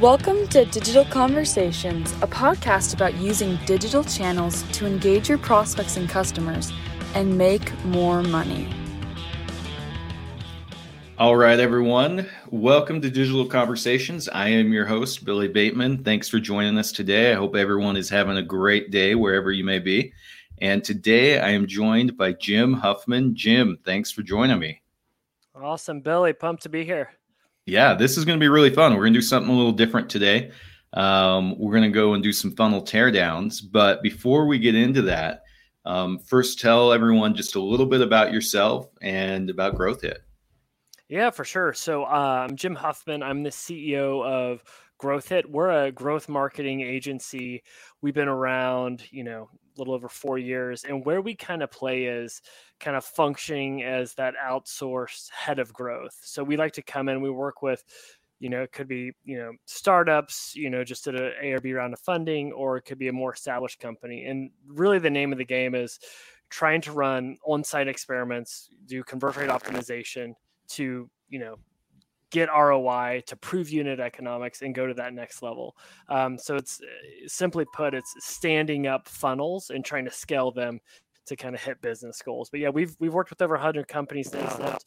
Welcome to Digital Conversations, a podcast about using digital channels to engage your prospects and customers and make more money. All right, everyone. Welcome to Digital Conversations. I am your host, Billy Bateman. Thanks for joining us today. I hope everyone is having a great day wherever you may be. And today I am joined by Jim Huffman. Jim, thanks for joining me. Awesome, Billy. Pumped to be here. Yeah, this is going to be really fun. We're going to do something a little different today. Um, we're going to go and do some funnel teardowns. But before we get into that, um, first tell everyone just a little bit about yourself and about Growth Hit. Yeah, for sure. So uh, I'm Jim Huffman. I'm the CEO of Growth Hit. We're a growth marketing agency. We've been around, you know, little over four years. And where we kind of play is kind of functioning as that outsourced head of growth. So we like to come in, we work with, you know, it could be, you know, startups, you know, just at an A or B round of funding, or it could be a more established company. And really the name of the game is trying to run on-site experiments, do conversion rate optimization to, you know, get ROI to prove unit economics and go to that next level. Um, so it's uh, simply put, it's standing up funnels and trying to scale them to kind of hit business goals. But yeah, we've we've worked with over 100 companies now that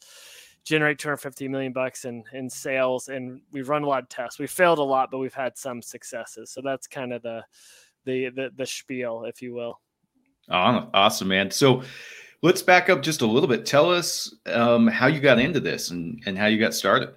generate 250 million bucks in in sales, and we've run a lot of tests. We failed a lot, but we've had some successes. So that's kind of the the the, the spiel, if you will. Awesome, man. So let's back up just a little bit. Tell us um, how you got into this and, and how you got started.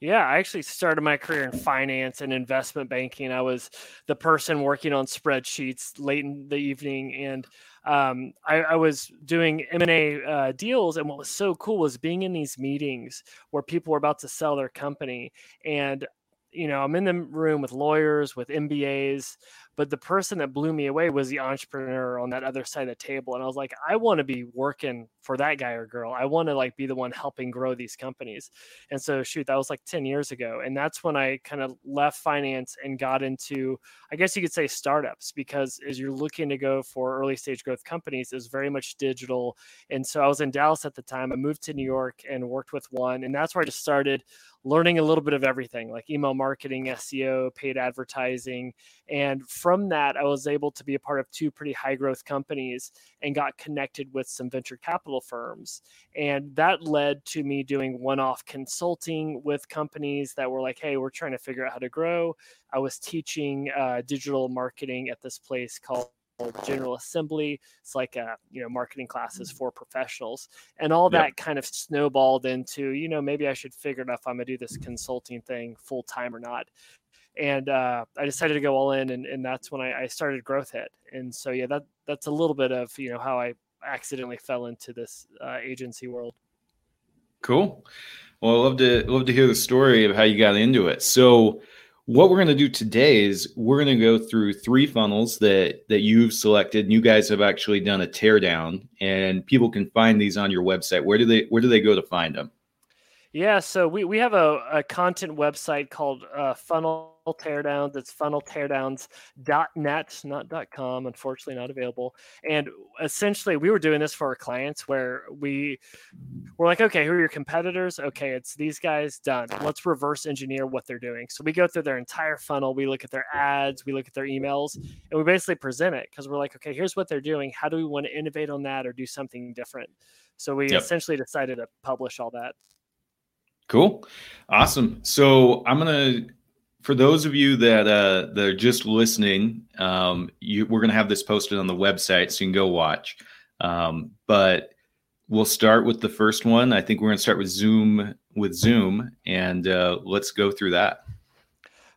Yeah, I actually started my career in finance and investment banking. I was the person working on spreadsheets late in the evening, and um, I, I, was doing M and A uh, deals. And what was so cool was being in these meetings where people were about to sell their company, and you know, I'm in the room with lawyers, with MBAs, but the person that blew me away was the entrepreneur on that other side of the table. And I was like, I want to be working for that guy or girl. I want to like be the one helping grow these companies. And so shoot, that was like 10 years ago. And that's when I kind of left finance and got into, I guess you could say startups, because as you're looking to go for early stage growth companies, is very much digital. And so I was in Dallas at the time. I moved to New York and worked with one. And that's where I just started learning a little bit of everything like email marketing, SEO, paid advertising. And from that, I was able to be a part of two pretty high growth companies and got connected with some venture capital firms. And that led to me doing one off consulting with companies that were like, hey, we're trying to figure out how to grow. I was teaching uh, digital marketing at this place called General Assembly. It's like a, uh, you know marketing classes mm. for professionals, and all that yep. kind of snowballed into you know maybe I should figure out if I'm gonna do this consulting thing full time or not. And uh, I decided to go all in, and, and that's when I, I started Growth Hit. And so yeah, that that's a little bit of you know how I accidentally fell into this uh, agency world. Cool. Well, I love to love to hear the story of how you got into it. So what we're going to do today is we're going to go through three funnels that that you've selected and you guys have actually done a teardown and people can find these on your website where do they where do they go to find them yeah so we, we have a, a content website called uh, funnel teardowns. It's funnelteardowns.net, not .com, unfortunately not available. And essentially, we were doing this for our clients where we were like, okay, who are your competitors? Okay, it's these guys done. Let's reverse engineer what they're doing. So we go through their entire funnel. We look at their ads, we look at their emails, and we basically present it because we're like, okay, here's what they're doing. How do we want to innovate on that or do something different? So we yep. essentially decided to publish all that. Cool. Awesome. So I'm going to for those of you that uh, that are just listening, um, you, we're going to have this posted on the website, so you can go watch. Um, but we'll start with the first one. I think we're going to start with Zoom with Zoom, and uh, let's go through that.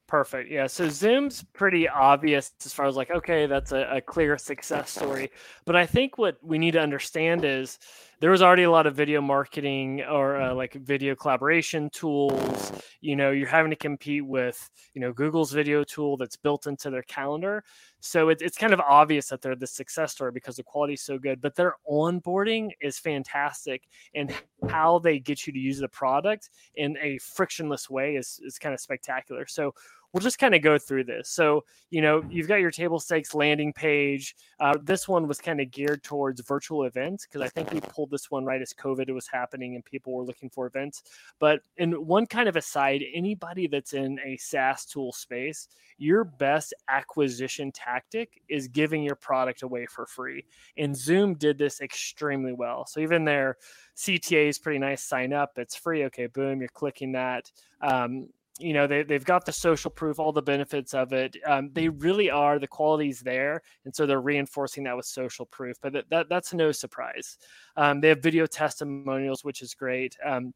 Perfect. Yeah. So Zoom's pretty obvious as far as like, okay, that's a, a clear success story. But I think what we need to understand is there was already a lot of video marketing or uh, like video collaboration tools. You know, you're having to compete with, you know, Google's video tool that's built into their calendar. So it, it's kind of obvious that they're the success story because the quality is so good, but their onboarding is fantastic. And how they get you to use the product in a frictionless way is, is kind of spectacular. So we'll just kind of go through this. So, you know, you've got your table stakes landing page. Uh, this one was kind of geared towards virtual events because I think we pulled this one right as COVID was happening and people were looking for events. But in one kind of aside, anybody that's in a SaaS tool space, your best acquisition tactic is giving your product away for free. And Zoom did this extremely well. So even their CTA is pretty nice. Sign up, it's free. Okay, boom, you're clicking that. Um, you know they, they've got the social proof all the benefits of it um, they really are the qualities there and so they're reinforcing that with social proof but that, that that's no surprise um, they have video testimonials which is great um,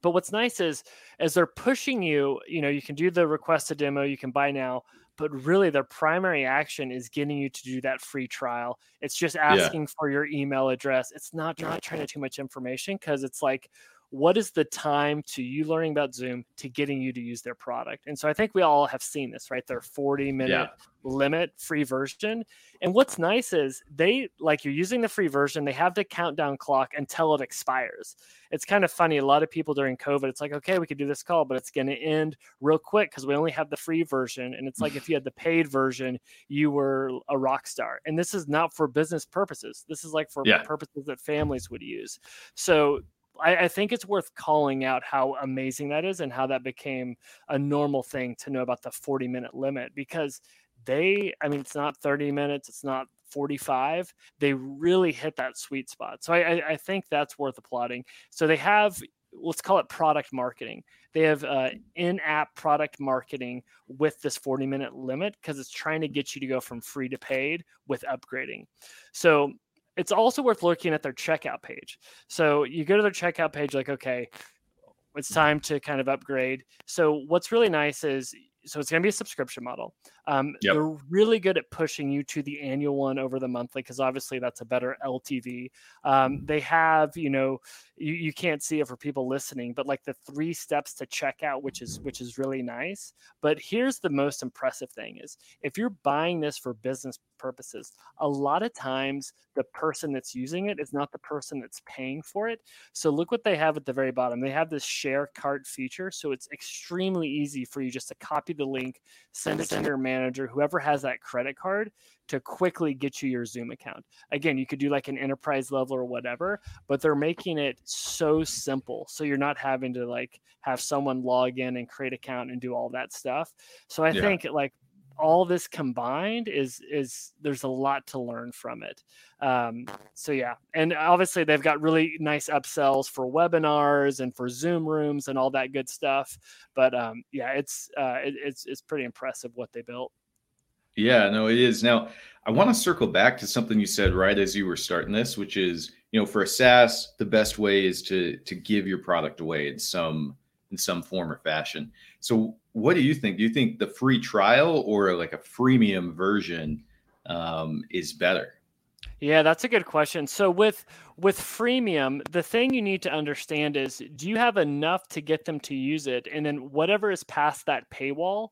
but what's nice is as they're pushing you you know you can do the request a demo you can buy now but really their primary action is getting you to do that free trial it's just asking yeah. for your email address it's not not trying to too much information because it's like what is the time to you learning about Zoom to getting you to use their product? And so I think we all have seen this, right? Their 40 minute yeah. limit free version. And what's nice is they like you're using the free version, they have the countdown clock until it expires. It's kind of funny. A lot of people during COVID, it's like, okay, we could do this call, but it's going to end real quick because we only have the free version. And it's like if you had the paid version, you were a rock star. And this is not for business purposes. This is like for yeah. purposes that families would use. So I, I, think it's worth calling out how amazing that is and how that became a normal thing to know about the 40 minute limit because they, I mean, it's not 30 minutes, it's not 45. They really hit that sweet spot. So I, I think that's worth applauding. So they have, let's call it product marketing. They have uh, in app product marketing with this 40 minute limit because it's trying to get you to go from free to paid with upgrading. So it's also worth looking at their checkout page. So you go to their checkout page, like, okay, it's mm-hmm. time to kind of upgrade. So what's really nice is so it's going to be a subscription model. Um, yep. They're really good at pushing you to the annual one over the monthly because obviously that's a better LTV. Um, they have, you know, you, you can't see it for people listening, but like the three steps to checkout, which is which is really nice. But here's the most impressive thing: is if you're buying this for business purposes, a lot of times the person that's using it is not the person that's paying for it. So look what they have at the very bottom. They have this share cart feature, so it's extremely easy for you just to copy the link, send it to your manager, whoever has that credit card, to quickly get you your Zoom account. Again, you could do like an enterprise level or whatever, but they're making it so simple. So you're not having to like have someone log in and create account and do all that stuff. So I yeah. think like all this combined is is there's a lot to learn from it um, so yeah and obviously they've got really nice upsells for webinars and for zoom rooms and all that good stuff but um, yeah it's uh, it, it's it's pretty impressive what they built yeah, no, it is. Now, I want to circle back to something you said right as you were starting this, which is, you know, for a SaaS, the best way is to to give your product away in some in some form or fashion. So, what do you think? Do you think the free trial or like a freemium version um, is better? Yeah, that's a good question. So with with freemium, the thing you need to understand is do you have enough to get them to use it and then whatever is past that paywall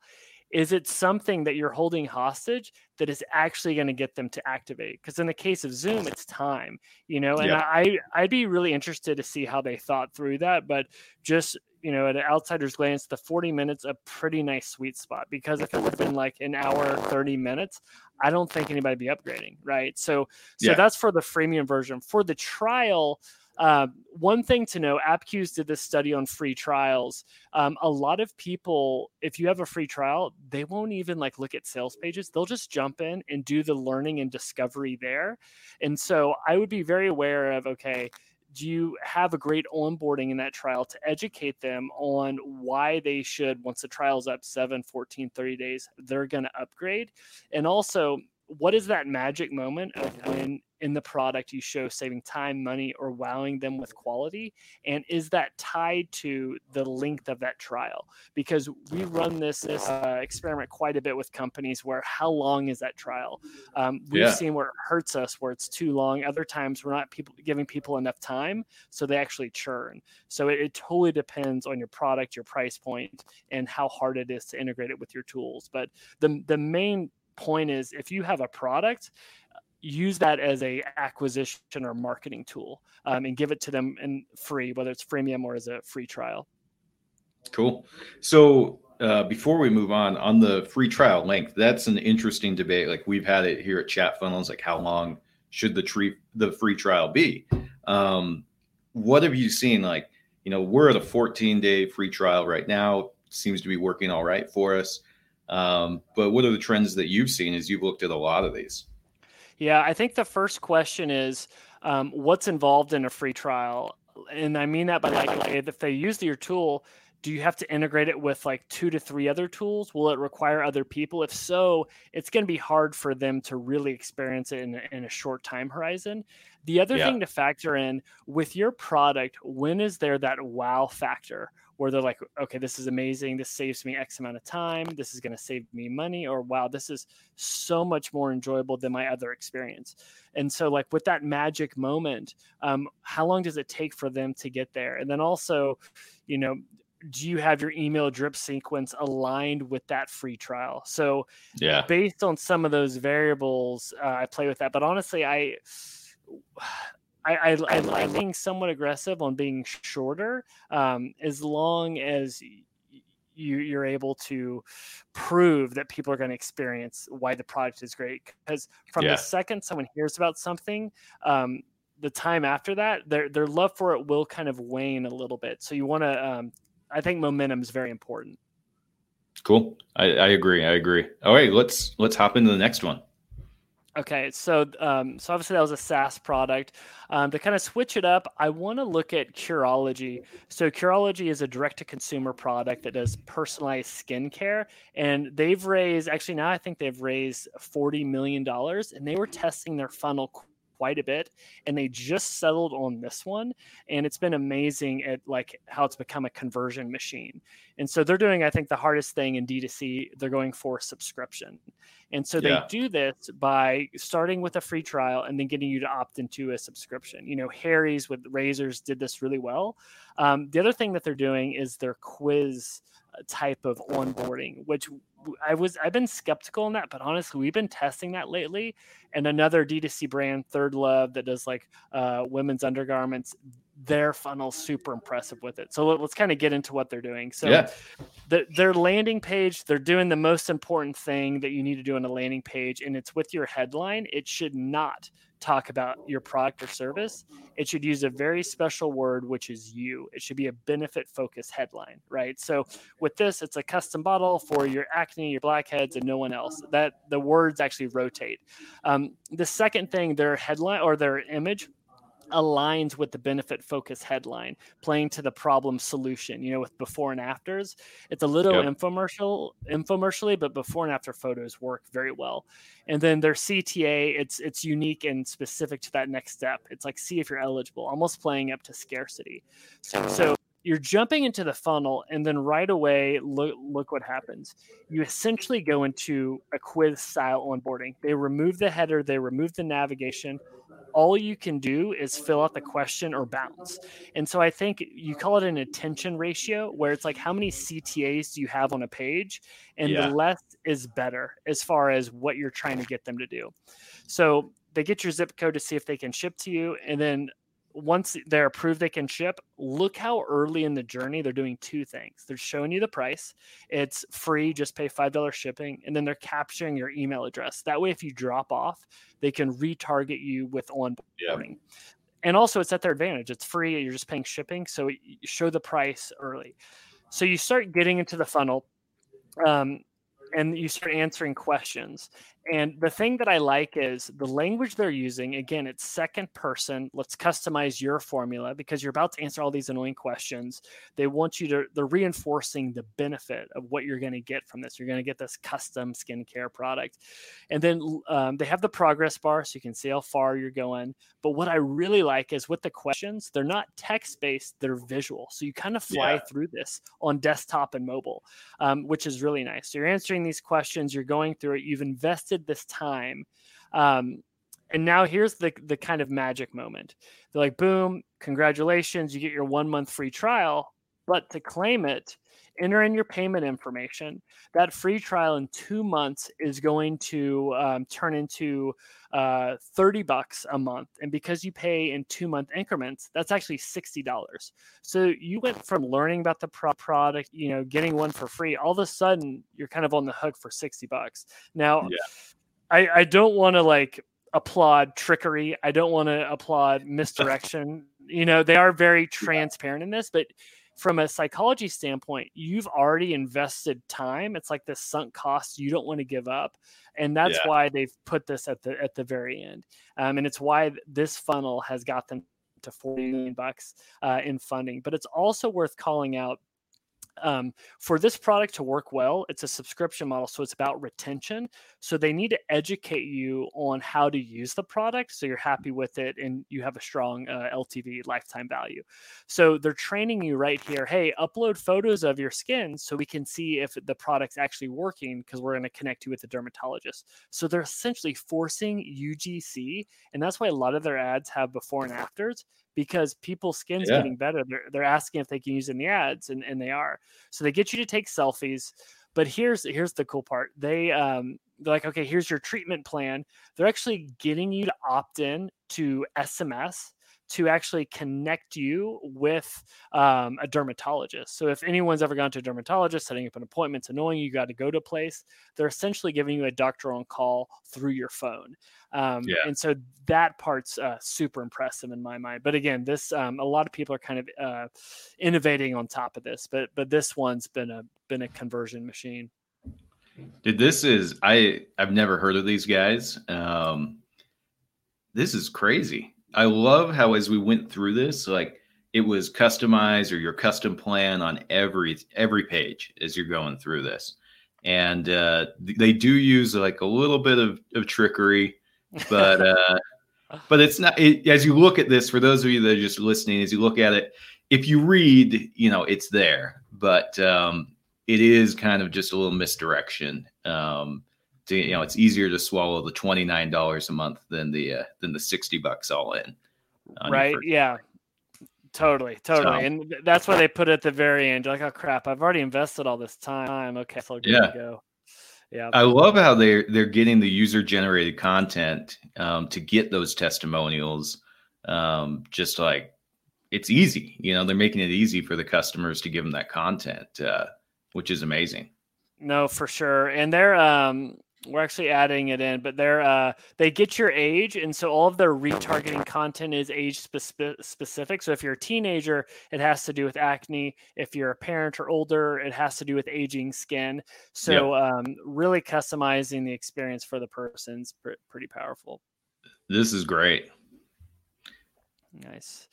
is it something that you're holding hostage that is actually going to get them to activate because in the case of zoom it's time you know and yeah. i i'd be really interested to see how they thought through that but just you know at an outsider's glance the 40 minutes a pretty nice sweet spot because if it would have been like an hour 30 minutes i don't think anybody be upgrading right so so yeah. that's for the freemium version for the trial uh, one thing to know Appcues did this study on free trials. Um, a lot of people, if you have a free trial, they won't even like look at sales pages. They'll just jump in and do the learning and discovery there. And so I would be very aware of okay, do you have a great onboarding in that trial to educate them on why they should once the trial's up 7 14 30 days they're going to upgrade? And also what is that magic moment of when in the product you show saving time, money, or wowing them with quality? And is that tied to the length of that trial? Because we run this, this uh, experiment quite a bit with companies where how long is that trial? Um, we've yeah. seen where it hurts us, where it's too long. Other times we're not people giving people enough time, so they actually churn. So it, it totally depends on your product, your price point, and how hard it is to integrate it with your tools. But the the main point is if you have a product use that as a acquisition or marketing tool um, and give it to them in free whether it's freemium or as a free trial cool so uh, before we move on on the free trial length, that's an interesting debate. Like we've had it here at Chat Funnels. Like how long should the tree the free trial be? Um, what have you seen? Like you know, we're at a 14 day free trial right now. Seems to be working all right for us. Um, but what are the trends that you've seen as you've looked at a lot of these? Yeah, I think the first question is um, what's involved in a free trial? And I mean that by like if they use your tool, do you have to integrate it with like two to three other tools? Will it require other people? If so, it's going to be hard for them to really experience it in, in a short time horizon. The other yeah. thing to factor in with your product, when is there that wow factor where they're like, okay, this is amazing. This saves me X amount of time. This is going to save me money. Or wow, this is so much more enjoyable than my other experience. And so, like with that magic moment, um, how long does it take for them to get there? And then also, you know, do you have your email drip sequence aligned with that free trial? So, yeah, based on some of those variables, uh, I play with that. But honestly, I, I, I, I like being somewhat aggressive on being shorter, um, as long as you, you're able to prove that people are going to experience why the product is great. Because from yeah. the second someone hears about something, um, the time after that, their their love for it will kind of wane a little bit. So you want to um, I think momentum is very important. Cool. I, I agree. I agree. All right, let's let's hop into the next one. Okay, so um, so obviously that was a SaaS product. Um, to kind of switch it up, I want to look at Curology. So Curology is a direct-to-consumer product that does personalized skincare, and they've raised actually now I think they've raised forty million dollars, and they were testing their funnel quite a bit and they just settled on this one and it's been amazing at like how it's become a conversion machine. And so they're doing i think the hardest thing in d2c they're going for subscription. And so yeah. they do this by starting with a free trial and then getting you to opt into a subscription. You know harry's with razors did this really well. Um, the other thing that they're doing is their quiz uh, type of onboarding which I was I've been skeptical on that, but honestly, we've been testing that lately. And another D2C brand, Third Love, that does like uh, women's undergarments, their funnel's super impressive with it. So let, us kind of get into what they're doing. So yeah. the, their landing page, they're doing the most important thing that you need to do on a landing page, and it's with your headline. It should not talk about your product or service, it should use a very special word, which is you. It should be a benefit focused headline, right? So with this, it's a custom bottle for your acne, your blackheads, and no one else. That the words actually rotate. Um, the second thing, their headline or their image aligns with the benefit focus headline, playing to the problem solution, you know, with before and afters. It's a little yep. infomercial, infomercially, but before and after photos work very well. And then their CTA, it's it's unique and specific to that next step. It's like see if you're eligible, almost playing up to scarcity. So, so you're jumping into the funnel and then right away look look what happens you essentially go into a quiz style onboarding they remove the header they remove the navigation all you can do is fill out the question or bounce. And so I think you call it an attention ratio where it's like how many CTAs do you have on a page and yeah. the less is better as far as what you're trying to get them to do. So they get your zip code to see if they can ship to you and then once they're approved they can ship. Look how early in the journey they're doing two things. They're showing you the price. It's free just pay five dollars shipping and then they're capturing your email address. That way if you drop off they can retarget you with onboarding. Yeah. and also it's at their advantage. It's free you're just paying shipping so show the price early. So you start getting into the funnel um, and you start answering questions and the thing that I like is the language they're using. Again, it's second person. Let's customize your formula because you're about to answer all these annoying questions. They want you to, they're reinforcing the benefit of what you're going to get from this. You're going to get this custom skincare product. And then um, they have the progress bar so you can see how far you're going. But what I really like is with the questions, they're not text based, they're visual. So you kind of fly yeah. through this on desktop and mobile, um, which is really nice. So you're answering these questions, you're going through it, you've invested invested this time. Um, and now here's the the kind of magic moment. They're like, boom, congratulations, you get your one month free trial. But to claim it, enter in your payment information. That free trial in two months is going to um, turn into uh, 30 bucks a month. And because you pay in two month increments, that's actually $60. So you went from learning about the pro- product, you know, getting one for free, all of a sudden you're kind of on the hook for 60 bucks. Now, yeah. I, I don't want to like applaud trickery. I don't want to applaud misdirection. you know, they are very transparent in this, but from a psychology standpoint, you've already invested time. It's like this sunk cost you don't want to give up, and that's yeah. why they've put this at the at the very end. Um, and it's why this funnel has got them to 40 million bucks uh, in funding. But it's also worth calling out um, for this product to work well, it's a subscription model, so it's about retention. So they need to educate you on how to use the product, so you're happy with it and you have a strong uh, LTV lifetime value. So they're training you right here. Hey, upload photos of your skin so we can see if the product's actually working because we're going to connect you with a dermatologist. So they're essentially forcing UGC, and that's why a lot of their ads have before and afters because people's skin's yeah. getting better. They're, they're asking if they can use in the ads, and, and they are. So they get you to take selfies. But here's here's the cool part. They um they're like, okay, here's your treatment plan. They're actually getting you to opt in to SMS to actually connect you with um, a dermatologist. So if anyone's ever gone to a dermatologist, setting up an appointment's annoying, you got to go to a place. They're essentially giving you a doctor on call through your phone. Um, yeah. And so that part's uh, super impressive in my mind. But again, this um, a lot of people are kind of uh, innovating on top of this, but but this one's been a been a conversion machine. Dude, this is I I've never heard of these guys. Um, this is crazy. I love how as we went through this, like it was customized or your custom plan on every every page as you're going through this, and uh, they do use like a little bit of, of trickery, but uh, but it's not. It, as you look at this, for those of you that are just listening, as you look at it, if you read, you know it's there, but um, it is kind of just a little misdirection. Um, to, you know, it's easier to swallow the twenty nine dollars a month than the uh, than the sixty bucks all in. Right? Yeah. Totally, totally, so, and that's why they put it at the very end. You're like, oh crap, I've already invested all this time. Okay, so yeah. go. Yeah, I love how they're they're getting the user generated content um, to get those testimonials. Um, just like it's easy, you know, they're making it easy for the customers to give them that content, uh, which is amazing. No, for sure, and they're um, we're actually adding it in but they're uh they get your age and so all of their retargeting content is age spe- specific. So if you're a teenager it has to do with acne. If you're a parent or older it has to do with aging skin. So yep. um really customizing the experience for the person's pr- pretty powerful. This is great. Nice.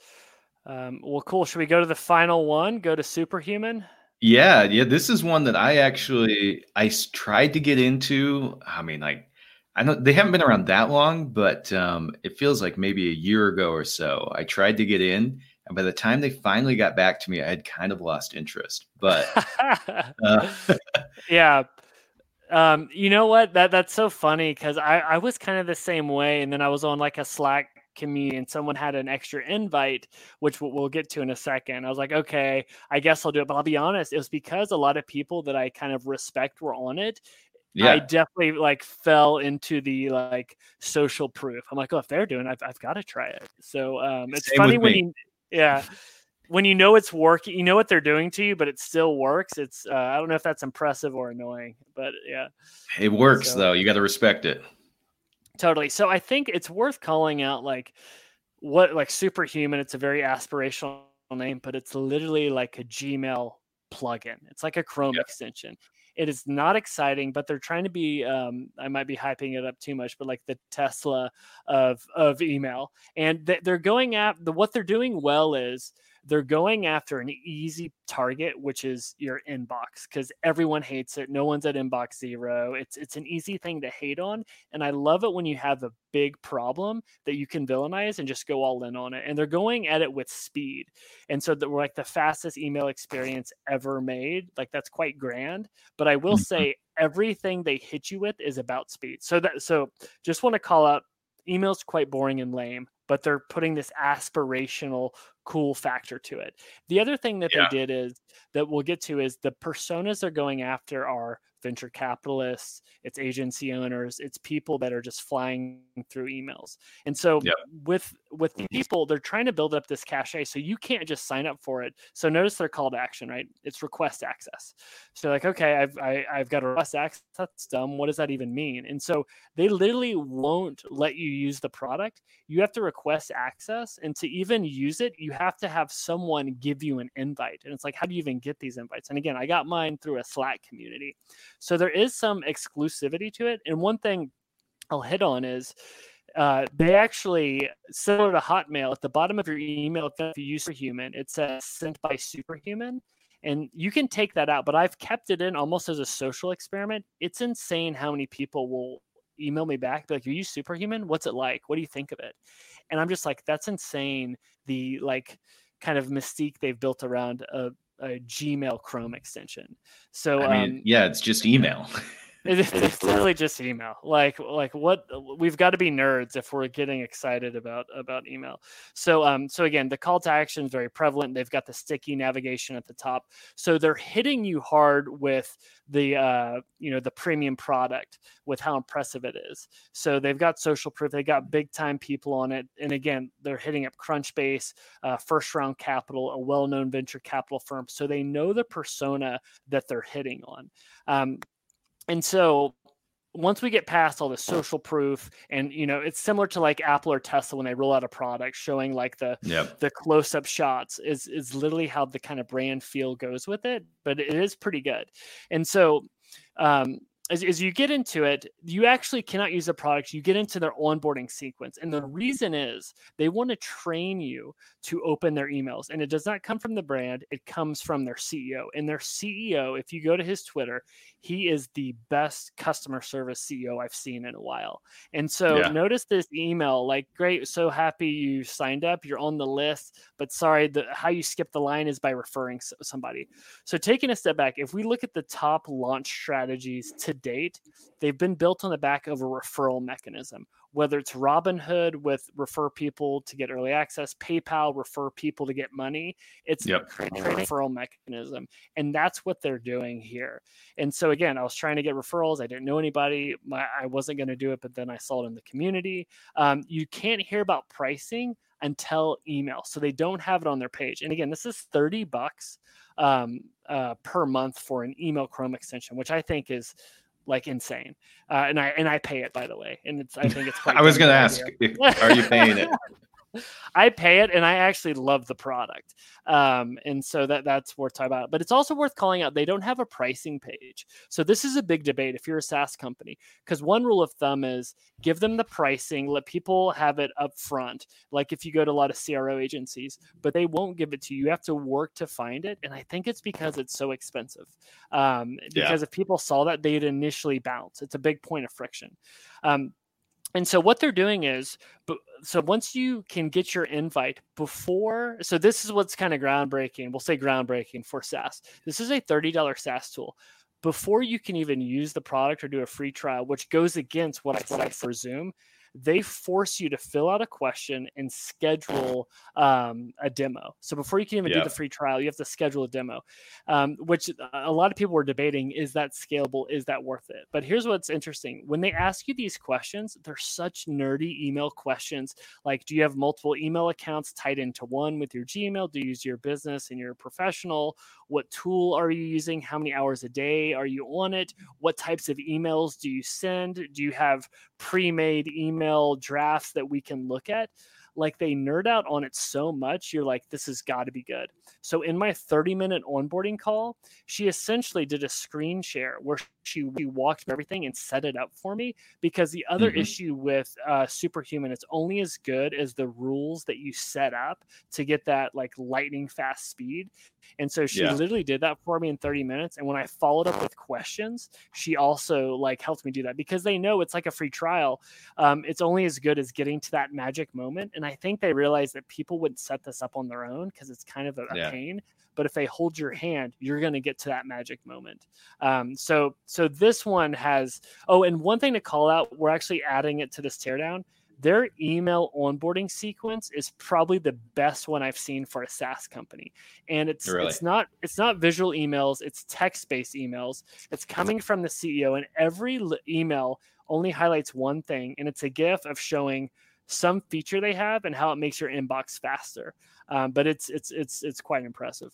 Um, well cool. Should we go to the final one? Go to superhuman yeah, yeah. This is one that I actually I tried to get into. I mean, like I know they haven't been around that long, but um, it feels like maybe a year ago or so. I tried to get in, and by the time they finally got back to me, I had kind of lost interest. But uh, yeah, um, you know what? That that's so funny because I I was kind of the same way, and then I was on like a Slack community and someone had an extra invite, which we'll, get to in a second. I was like, okay, I guess I'll do it. But I'll be honest, it was because a lot of people that I kind of respect were on it. Yeah. I definitely like fell into the like social proof. I'm like, oh, if they're doing, it, I've, I've got to try it. So um, it's Same funny when you, yeah, when you know it's working, you know what they're doing to you, but it still works. It's uh, I don't know if that's impressive or annoying, but yeah, it works so, though. You got to respect it. Totally. So I think it's worth calling out like what like superhuman. It's a very aspirational name, but it's literally like a Gmail plugin. It's like a Chrome yeah. extension. It is not exciting, but they're trying to be. Um, I might be hyping it up too much, but like the Tesla of of email, and they're going at the what they're doing well is they're going after an easy target, which is your inbox, because everyone hates it. No one's at inbox zero. It's it's an easy thing to hate on, and I love it when you have a big problem that you can villainize and just go all in on it. And they're going at it with speed, and so that we're like the fastest email experience ever made. Like that's quite grand. But I will mm-hmm. say everything they hit you with is about speed. So that so just want to call out email's quite boring and lame but they're putting this aspirational cool factor to it. The other thing that yeah. they did is that we'll get to is the personas they're going after are venture capitalists, it's agency owners, it's people that are just flying through emails. And so yep. with with mm-hmm. people, they're trying to build up this cache, so you can't just sign up for it. So notice their call to action, right? It's request access. So like, okay, I've I, have i have got a request access. That's dumb. What does that even mean? And so they literally won't let you use the product. You have to request access, and to even use it, you have to have someone give you an invite. And it's like, how do you even get these invites? And again, I got mine through a Slack community. So there is some exclusivity to it. And one thing I'll hit on is uh, they actually similar to Hotmail at the bottom of your email if you use Superhuman, it says sent by Superhuman. And you can take that out, but I've kept it in almost as a social experiment. It's insane how many people will email me back, be like, Are you superhuman? What's it like? What do you think of it? And I'm just like, that's insane. The like kind of mystique they've built around a a Gmail Chrome extension. So I mean, um, yeah, it's just email. It's, it's literally just email. Like like what we've got to be nerds if we're getting excited about about email. So um so again, the call to action is very prevalent. They've got the sticky navigation at the top. So they're hitting you hard with the uh you know the premium product with how impressive it is. So they've got social proof. They got big time people on it. And again, they're hitting up Crunchbase, uh, first round capital, a well known venture capital firm. So they know the persona that they're hitting on. Um, and so once we get past all the social proof and you know it's similar to like apple or tesla when they roll out a product showing like the yep. the close-up shots is is literally how the kind of brand feel goes with it but it is pretty good and so um as, as you get into it, you actually cannot use the product. You get into their onboarding sequence. And the reason is they want to train you to open their emails. And it does not come from the brand, it comes from their CEO. And their CEO, if you go to his Twitter, he is the best customer service CEO I've seen in a while. And so yeah. notice this email like, great, so happy you signed up, you're on the list, but sorry, the, how you skip the line is by referring somebody. So taking a step back, if we look at the top launch strategies to date, they've been built on the back of a referral mechanism whether it's Robinhood with refer people to get early access, PayPal refer people to get money. It's yep. a referral mechanism. And that's what they're doing here. And so again, I was trying to get referrals. I didn't know anybody. My, I wasn't going to do it, but then I saw it in the community. Um, you can't hear about pricing until email. So they don't have it on their page. And again, this is 30 bucks um, uh, per month for an email Chrome extension, which I think is like insane. Uh, and I and I pay it by the way, and it's I think it's. I was going to ask, are you paying it? I pay it and I actually love the product. Um, and so that that's worth talking about. But it's also worth calling out they don't have a pricing page. So this is a big debate if you're a SaaS company, because one rule of thumb is give them the pricing, let people have it up front. Like if you go to a lot of CRO agencies, but they won't give it to you. You have to work to find it. And I think it's because it's so expensive. Um, because yeah. if people saw that, they'd initially bounce. It's a big point of friction. Um, and so what they're doing is so once you can get your invite before so this is what's kind of groundbreaking we'll say groundbreaking for SaaS. This is a $30 SaaS tool. Before you can even use the product or do a free trial which goes against what I, said for freemium they force you to fill out a question and schedule um, a demo. So before you can even do the free trial, you have to schedule a demo, um, which a lot of people were debating is that scalable? Is that worth it? But here's what's interesting when they ask you these questions, they're such nerdy email questions like, do you have multiple email accounts tied into one with your Gmail? Do you use your business and your professional? What tool are you using? How many hours a day are you on it? What types of emails do you send? Do you have pre made email drafts that we can look at? like they nerd out on it so much you're like this has got to be good so in my 30 minute onboarding call she essentially did a screen share where she walked everything and set it up for me because the other mm-hmm. issue with uh, superhuman it's only as good as the rules that you set up to get that like lightning fast speed and so she yeah. literally did that for me in 30 minutes and when i followed up with questions she also like helped me do that because they know it's like a free trial um, it's only as good as getting to that magic moment and I think they realize that people would set this up on their own because it's kind of a, yeah. a, pain. But if they hold your hand, you're going to get to that magic moment. Um, so, so this one has. Oh, and one thing to call out: we're actually adding it to this teardown. their email onboarding sequence is probably the best one I've seen for a SaaS company. And it's really? it's not it's not visual emails, it's text-based emails. It's coming from the CEO and every email only highlights one thing and it's a gif of showing some feature they have and how it makes your inbox faster. Um, but it's it's it's it's quite impressive.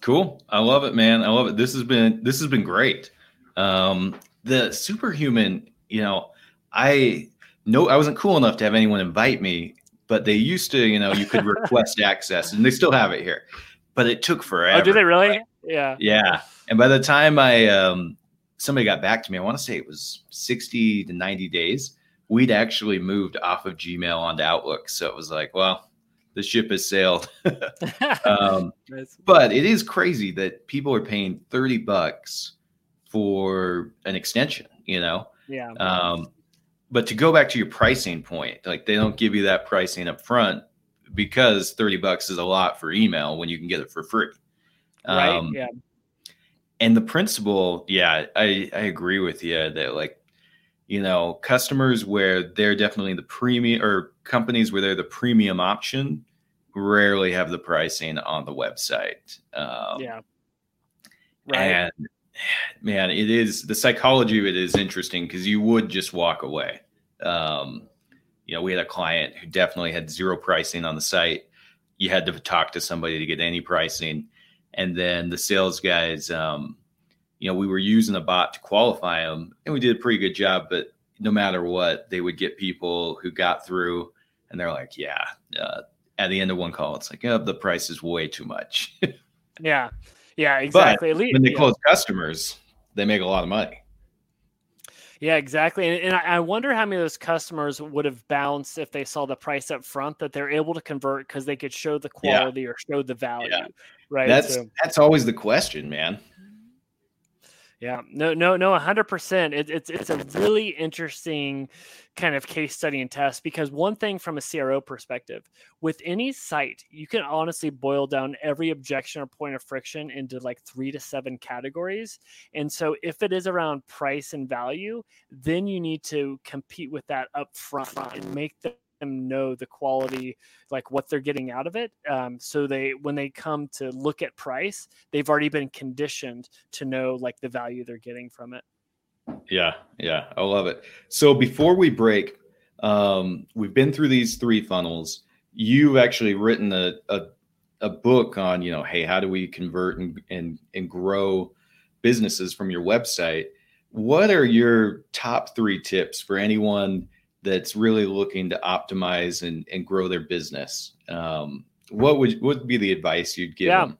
Cool. I love it, man. I love it. This has been this has been great. Um, the superhuman, you know, I no, I wasn't cool enough to have anyone invite me, but they used to, you know, you could request access, and they still have it here, but it took forever. Oh, do they really? Yeah. Yeah. And by the time I um, somebody got back to me, I want to say it was sixty to ninety days. We'd actually moved off of Gmail onto Outlook, so it was like, well, the ship has sailed. um, but it is crazy that people are paying thirty bucks for an extension. You know. Yeah. Um, but to go back to your pricing point, like they don't give you that pricing up front because 30 bucks is a lot for email when you can get it for free. Right. Um, yeah. And the principle, yeah, I, I agree with you that like, you know, customers where they're definitely the premium or companies where they're the premium option rarely have the pricing on the website. Um, yeah. Right. And man, it is the psychology of it is interesting because you would just walk away. Um, you know, we had a client who definitely had zero pricing on the site. You had to talk to somebody to get any pricing, and then the sales guys, um, you know, we were using a bot to qualify them, and we did a pretty good job. But no matter what, they would get people who got through, and they're like, "Yeah." Uh, at the end of one call, it's like, "Oh, the price is way too much." yeah, yeah, exactly. But when they close customers, they make a lot of money. Yeah, exactly. And, and, I wonder how many of those customers would have bounced if they saw the price up front that they're able to convert because they could show the quality yeah. or show the value. Yeah. Right. That's so, that's always the question, man. Yeah, no, no, no, hundred percent. It's it's a really interesting kind of case study and test because one thing from a CRO perspective, with any site, you can honestly boil down every objection or point of friction into like three to seven categories. And so, if it is around price and value, then you need to compete with that up front and make the them know the quality, like what they're getting out of it. Um, so they, when they come to look at price, they've already been conditioned to know like the value they're getting from it. Yeah, yeah, I love it. So before we break, um, we've been through these three funnels. You've actually written a, a a book on you know, hey, how do we convert and and and grow businesses from your website? What are your top three tips for anyone? That's really looking to optimize and, and grow their business, um, what would what would be the advice you'd give yeah. them?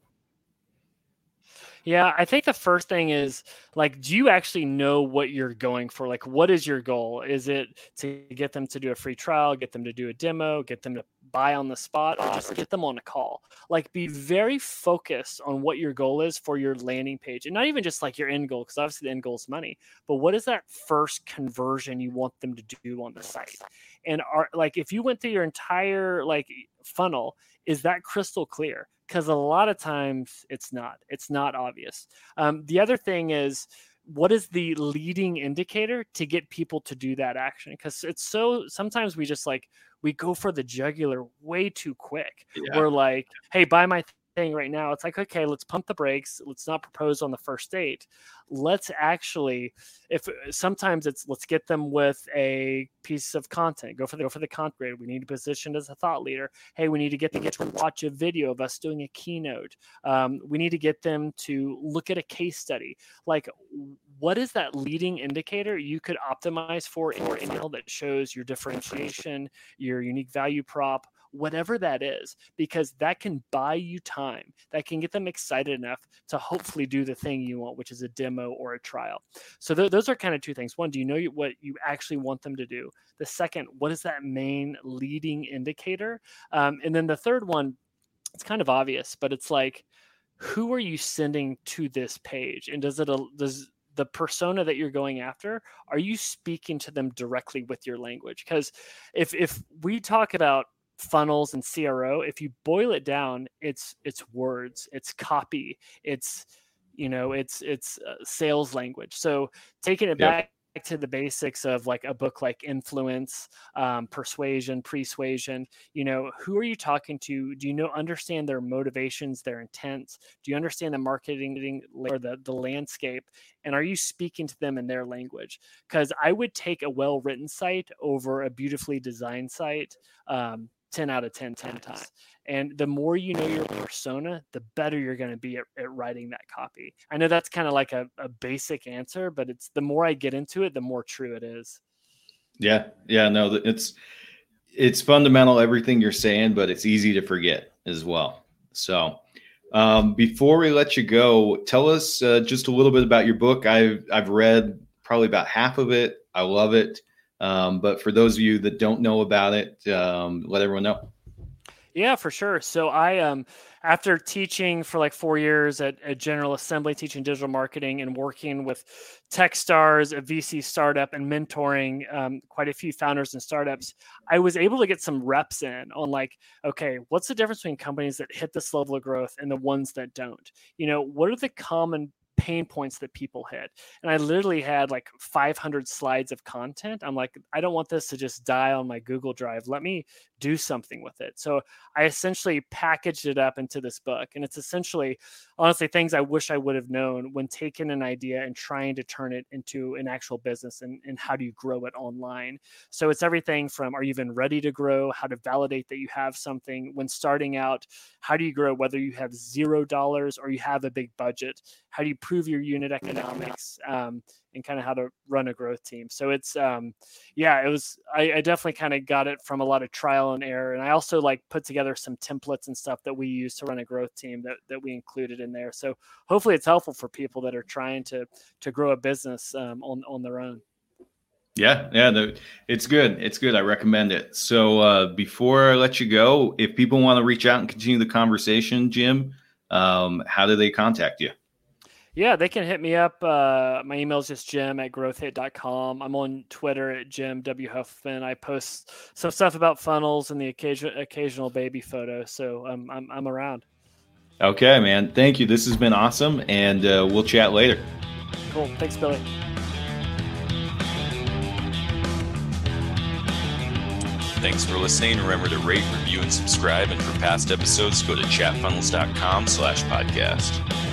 Yeah, I think the first thing is like, do you actually know what you're going for? Like, what is your goal? Is it to get them to do a free trial, get them to do a demo, get them to buy on the spot, or just get them on a call? Like, be very focused on what your goal is for your landing page, and not even just like your end goal, because obviously the end goal is money. But what is that first conversion you want them to do on the site? And are like, if you went through your entire like funnel, is that crystal clear? Because a lot of times it's not it's not obvious. Um, the other thing is what is the leading indicator to get people to do that action? Because it's so sometimes we just like we go for the jugular way too quick. Yeah. we're like hey buy my thing right now it's like okay let's pump the brakes let's not propose on the first date. Let's actually if sometimes it's let's get them with a piece of content go for the go for the content we need to position as a thought leader hey we need to get them to watch a video of us doing a keynote um, we need to get them to look at a case study. Like what is that leading indicator you could optimize for in your email that shows your differentiation your unique value prop whatever that is, because that can buy you time. That can get them excited enough to hopefully do the thing you want, which is a demo or a trial. So th- those are kind of two things. One, do you know what you actually want them to do? The second, what is that main leading indicator? Um, and then the third one, it's kind of obvious, but it's like, who are you sending to this page? And does it does the persona that you're going after are you speaking to them directly with your language because if if we talk about funnels and CRO, if you boil it down, it's it's words, it's copy, it's you know, it's it's uh, sales language. So taking it yep. back to the basics of like a book like influence um, persuasion persuasion you know who are you talking to do you know understand their motivations their intents do you understand the marketing or the, the landscape and are you speaking to them in their language because i would take a well written site over a beautifully designed site um, 10 out of 10 10 times and the more you know your persona the better you're going to be at, at, writing that copy. I know that's kind of like a, a basic answer but it's the more i get into it the more true it is. Yeah yeah no it's it's fundamental everything you're saying but it's easy to forget as well. So um, before we let you go tell us uh, just a little bit about your book. I've i've read probably about half of it. I love it um, but for those of you that don't know about it, um, let everyone know. Yeah, for sure. So I um after teaching for like four years at, at General Assembly, teaching digital marketing and working with Techstars, a VC startup, and mentoring um, quite a few founders and startups, I was able to get some reps in on like, okay, what's the difference between companies that hit this level of growth and the ones that don't? You know, what are the common pain points that people hit. And I literally had like 500 slides of content. I'm like, I don't want this to just die on my Google Drive. Let me do something with it. So I essentially packaged it up into this book. And it's essentially, honestly, things I wish I would have known when taking an idea and trying to turn it into an actual business and, and how do you grow it online. So it's everything from are you even ready to grow, how to validate that you have something when starting out, how do you grow, whether you have zero dollars or you have a big budget, how do you prove your unit economics? Um, and kind of how to run a growth team. So it's um yeah, it was I, I definitely kind of got it from a lot of trial and error. And I also like put together some templates and stuff that we use to run a growth team that, that we included in there. So hopefully it's helpful for people that are trying to to grow a business um, on on their own. Yeah, yeah, the, it's good. It's good. I recommend it. So uh, before I let you go, if people want to reach out and continue the conversation, Jim, um, how do they contact you? Yeah, they can hit me up. Uh, my email is just jim at growthhit.com. I'm on Twitter at Jim W. Huffman. I post some stuff about funnels and the occasion, occasional baby photo. So um, I'm, I'm around. Okay, man. Thank you. This has been awesome. And uh, we'll chat later. Cool. Thanks, Billy. Thanks for listening. Remember to rate, review, and subscribe. And for past episodes, go to chatfunnels.com slash podcast.